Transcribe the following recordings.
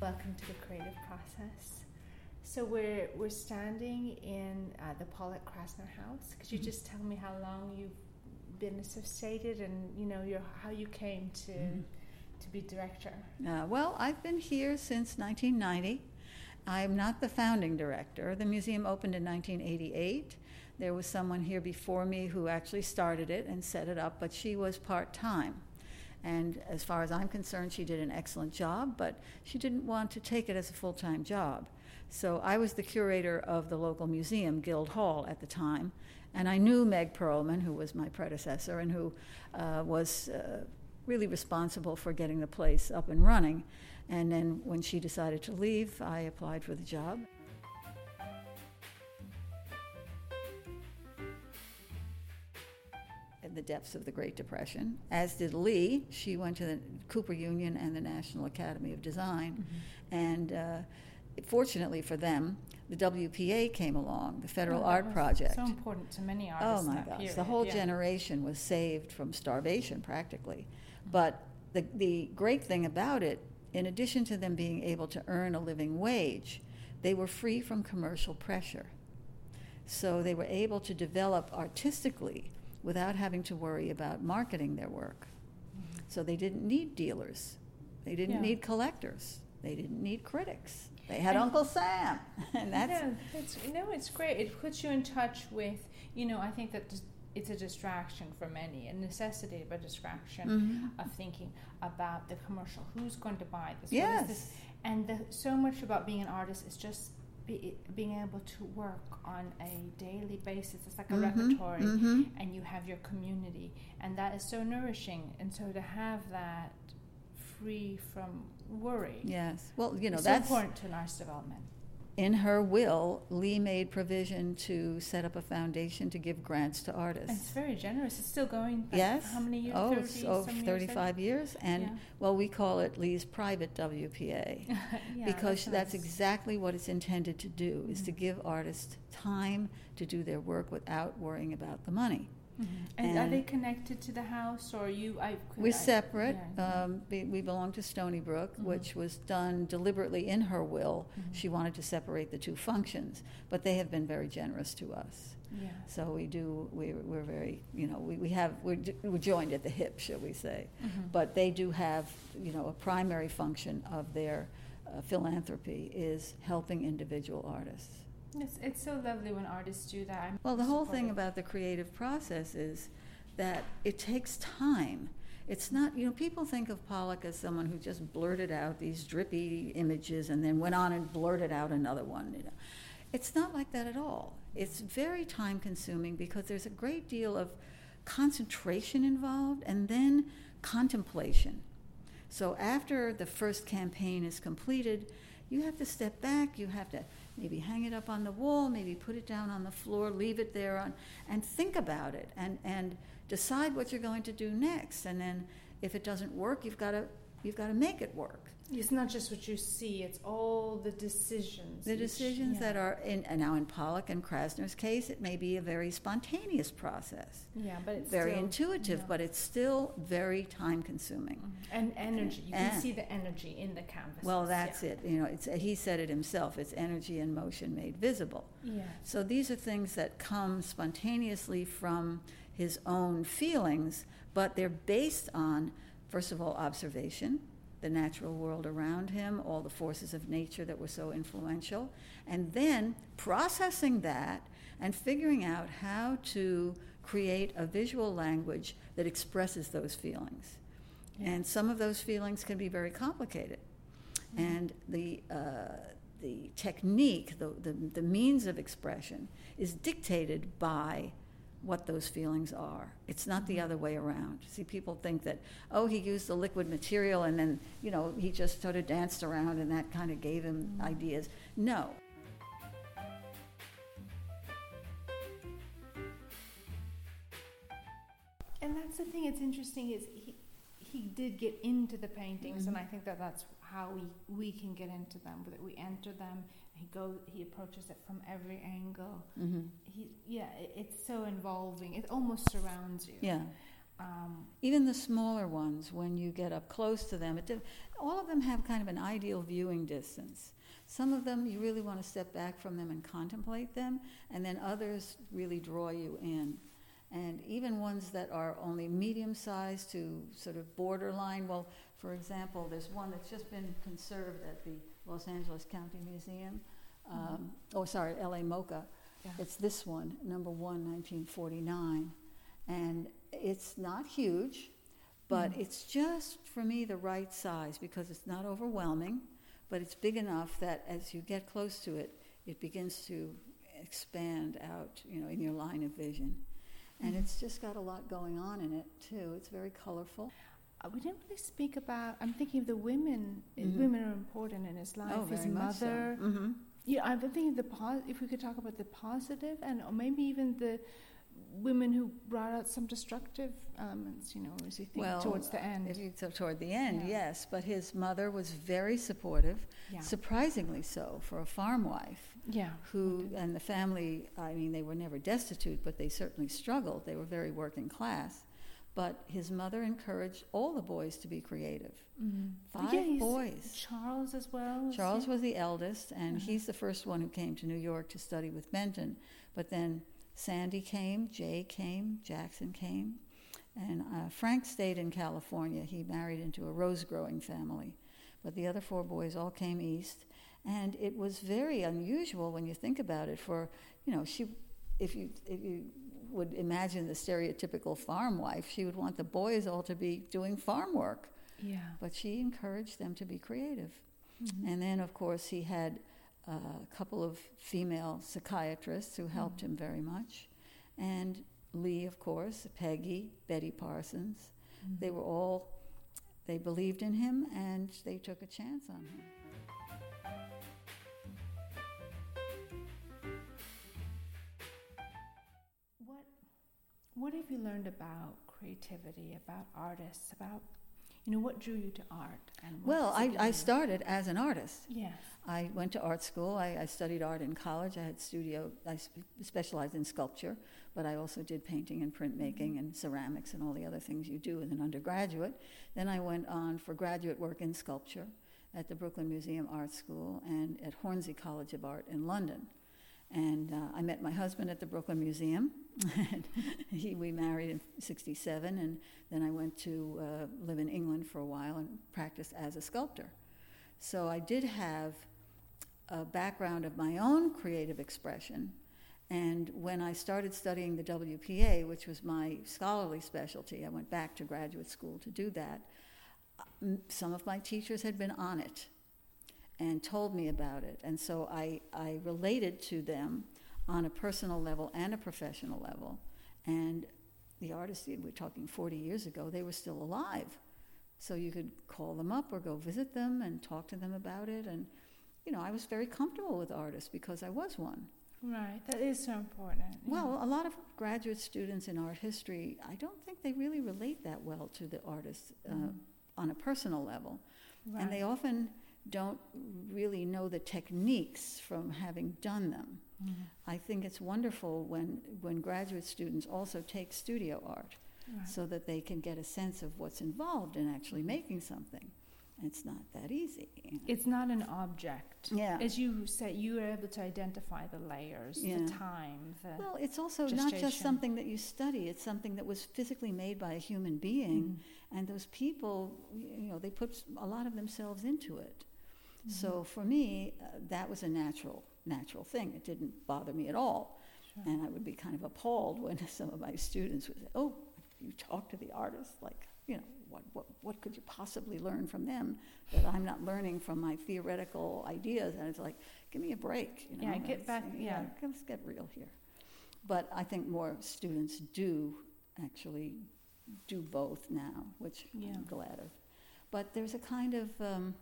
Welcome to the creative process. So we're we're standing in uh, the Pollock Krasner House. Could you Mhm. just tell me how long you've been associated and you know your how you came to Mhm. to be director? Uh, well, I've been here since 1990. I'm not the founding director. The museum opened in 1988. There was someone here before me who actually started it and set it up, but she was part time. And as far as I'm concerned, she did an excellent job, but she didn't want to take it as a full time job. So I was the curator of the local museum, Guild Hall, at the time, and I knew Meg Perlman, who was my predecessor and who uh, was uh, really responsible for getting the place up and running. And then when she decided to leave, I applied for the job. The depths of the Great Depression, as did Lee. She went to the Cooper Union and the National Academy of Design. And uh, fortunately for them, the WPA came along, the Federal Oh, Art Project. So important to many Oh artists. in my that gosh, period. the whole yeah. generation was saved from starvation practically. But the, the great thing about it, in addition to them being able to earn a living wage, they were free from commercial pressure. So they were able to develop artistically without having to worry about marketing their work. So they didn't need dealers, they didn't Yeah. need collectors, they didn't need critics. They had And- Uncle Sam, and that's yeah, it's no, it's great. It puts you in touch with you know. I think that it's a distraction for many, a necessity of a distraction Mhm. of thinking about the commercial. Who's going to buy this? What is Yes. this? And the, so much about being an artist is just be, being able to work on a daily basis. It's like a Mhm, repertoire, mhm. and you have your community, and that is so nourishing. And so to have that free from worry. Yes. Well, you know, that's so important to an artist development. In her will. Lee made provision to set up a foundation to give grants to artists. it's very generous. It's still going. Yes. How many years? Oh, 30 so some years 35 years. And, Yeah. well, we call it Lee's private WPA. yeah, because that's, exactly what it's intended to do is to Mhm. give artists time to do their work without worrying about the money Mhm. And, are they connected to the house, or you? I. we're I- separate yeah, um, we, we belong to stony brook Mhm. which was done deliberately in her will Mhm. she wanted to separate the two functions but they have been very generous to us Yeah. so we do we, we're very you know we, we have we're, we're joined at the hip shall we say Mhm. but they do have, you know, a primary function of their uh, philanthropy is helping individual artists. It's, it's so lovely when artists do that. I'm Well, the whole thing about the creative process is that it takes time. It's not, you know, people think of Pollock as someone who just blurted out these drippy images and then went on and blurted out another one, you know. It's not like that at all. It's very time consuming because there's a great deal of concentration involved and then contemplation. So after the first campaign is completed, you have to step back, you have to maybe hang it up on the wall, maybe put it down on the floor, leave it there on, and think about it and, and decide what you're going to do next. And then if it doesn't work, you've got to you've got to make it work. It's not just what you see; it's all the decisions. The each- decisions yeah. that are in and now in Pollock and Krasner's case, it may be a very spontaneous process. Yeah, but it's very still, intuitive, yeah. but it's still very time consuming. Mhm. and energy. You can see the energy in the canvas. Well, that's it. You know, it's, he said it himself. It's energy and motion made visible. Yeah. So these are things that come spontaneously from his own feelings, but they're based on, first of all, observation, the natural world around him, all the forces of nature that were so influential, and then processing that and figuring out how to create a visual language that expresses those feelings. Yeah. And some of those feelings can be very complicated. Mhm. And the, uh, the technique, the, the, the means of expression, is dictated by what those feelings are. It's not the Mhm. other way around. See, people think that, oh, he used the liquid material and then, you know, he just sort of danced around and that kind of gave him Mhm. ideas. No. And that's the thing. It's interesting. Is he he did get into the paintings, and Mhm. I think that that's how we we can get into them. That we enter them. He goes. He approaches it from every angle. hmm He yeah. It, it's so involving. It almost surrounds you. Yeah. Um, Even the smaller ones, when you get up close to them, it, all of them have kind of an ideal viewing distance. Some of them, you really want to step back from them and contemplate them, and then others really draw you in. And even ones that are only medium sized to sort of borderline, well, for example, there's one that's just been conserved at the Los Angeles County Museum. Um, oh, sorry, LA MoCA. Yeah. It's this one, number one, 1949. And it's not huge, but Mm. it's just for me the right size because it's not overwhelming, but it's big enough that as you get close to it, it begins to expand out, you know, in your line of vision. And it's just got a lot going on in it too. It's very colorful. Uh, we didn't really speak about. I'm thinking of the women. uh, Mhm. Women are important in his life. oh, his much so. mother. Mhm. Yeah, I'm thinking the pos- if we could talk about the positive and or maybe even the women who brought out some destructive elements, you know, as you think Well, towards the end. You, so toward the end, Yeah. yes. But his mother was very supportive, yeah. surprisingly so for a farm wife. yeah. who Okay. and the family i mean they were never destitute but they certainly struggled they were very working class but his mother encouraged all the boys to be creative Mhm. five Yeah, boys Charles as well. charles was the eldest and Uh-huh. he's the first one who came to new york to study with benton but then Sande came jay came jackson came and uh, frank stayed in california he married into a rose growing family but the other four boys all came east and it was very unusual when you think about it for you know she if you if you would imagine the stereotypical farm wife she would want the boys all to be doing farm work Yeah. but she encouraged them to be creative Mhm. and then of course he had a couple of female psychiatrists who helped Mhm. him very much and lee of course peggy betty parsons they Mhm. were all they believed in him and they took a chance on him What What have you learned about creativity, about artists, about you know what drew you to art? And well I, I started as an artist Yes. I went to art school. I, I studied art in college. I had studio. I sp- specialized in sculpture, but I also did painting and printmaking and ceramics and all the other things you do as an undergraduate. Then I went on for graduate work in sculpture at the Brooklyn Museum Art School and at Hornsey College of Art in London. And uh, I met my husband at the Brooklyn Museum. and he, we married in '67, and then I went to uh, live in England for a while and practice as a sculptor. So I did have a background of my own creative expression. And when I started studying the WPA, which was my scholarly specialty, I went back to graduate school to do that. Some of my teachers had been on it and told me about it. And so I, I related to them on a personal level and a professional level. And the artists, we're talking 40 years ago, they were still alive. So you could call them up or go visit them and talk to them about it. And, you know, I was very comfortable with artists because I was one. Right. That is so important. yeah. Well, a lot of graduate students in art history, I don't think they really relate that well to the artists uh, Mhm. on a personal level. right. And they often don't really know the techniques from having done them. Mhm. I think it's wonderful when, when graduate students also take studio art Right. so that they can get a sense of what's involved in actually making something. It's not that easy. you know. It's not an object. Yeah. As you said, you were able to identify the layers, Yeah. the time, the. Well, it's also not just something that you study, it's something that was physically made by a human being. Mhm. And those people, you know, they put a lot of themselves into it. So for me, uh, that was a natural, natural thing. It didn't bother me at all. Sure. And I would be kind of appalled when some of my students would say, "Oh, you talk to the artists, like, you know, what, what, what could you possibly learn from them that I'm not learning from my theoretical ideas?" And it's like, "Give me a break." You know, Yeah, get back- yeah. let's get real here. But I think more students do actually do both now, which Yeah. I'm glad of. But there's a kind of um,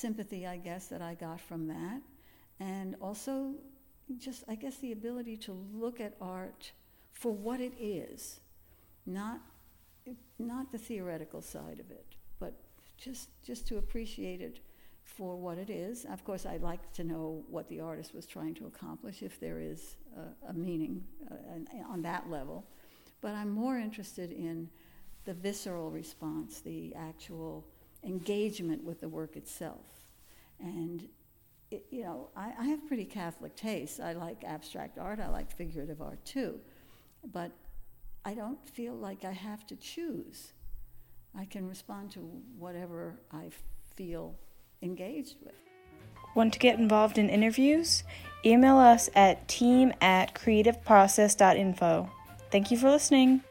sympathy, I guess, that I got from that, and also just, I guess, the ability to look at art for what it is, not not the theoretical side of it, but just just to appreciate it for what it is. Of course, I'd like to know what the artist was trying to accomplish, if there is a, a meaning uh, on that level. But I'm more interested in the visceral response, the actual engagement with the work itself. And, it, you know, I, I have pretty Catholic tastes. I like abstract art, I like figurative art too. But I don't feel like I have to choose. I can respond to whatever I feel engaged with. Want to get involved in interviews? Email us at team at creativeprocess.info. Thank you for listening.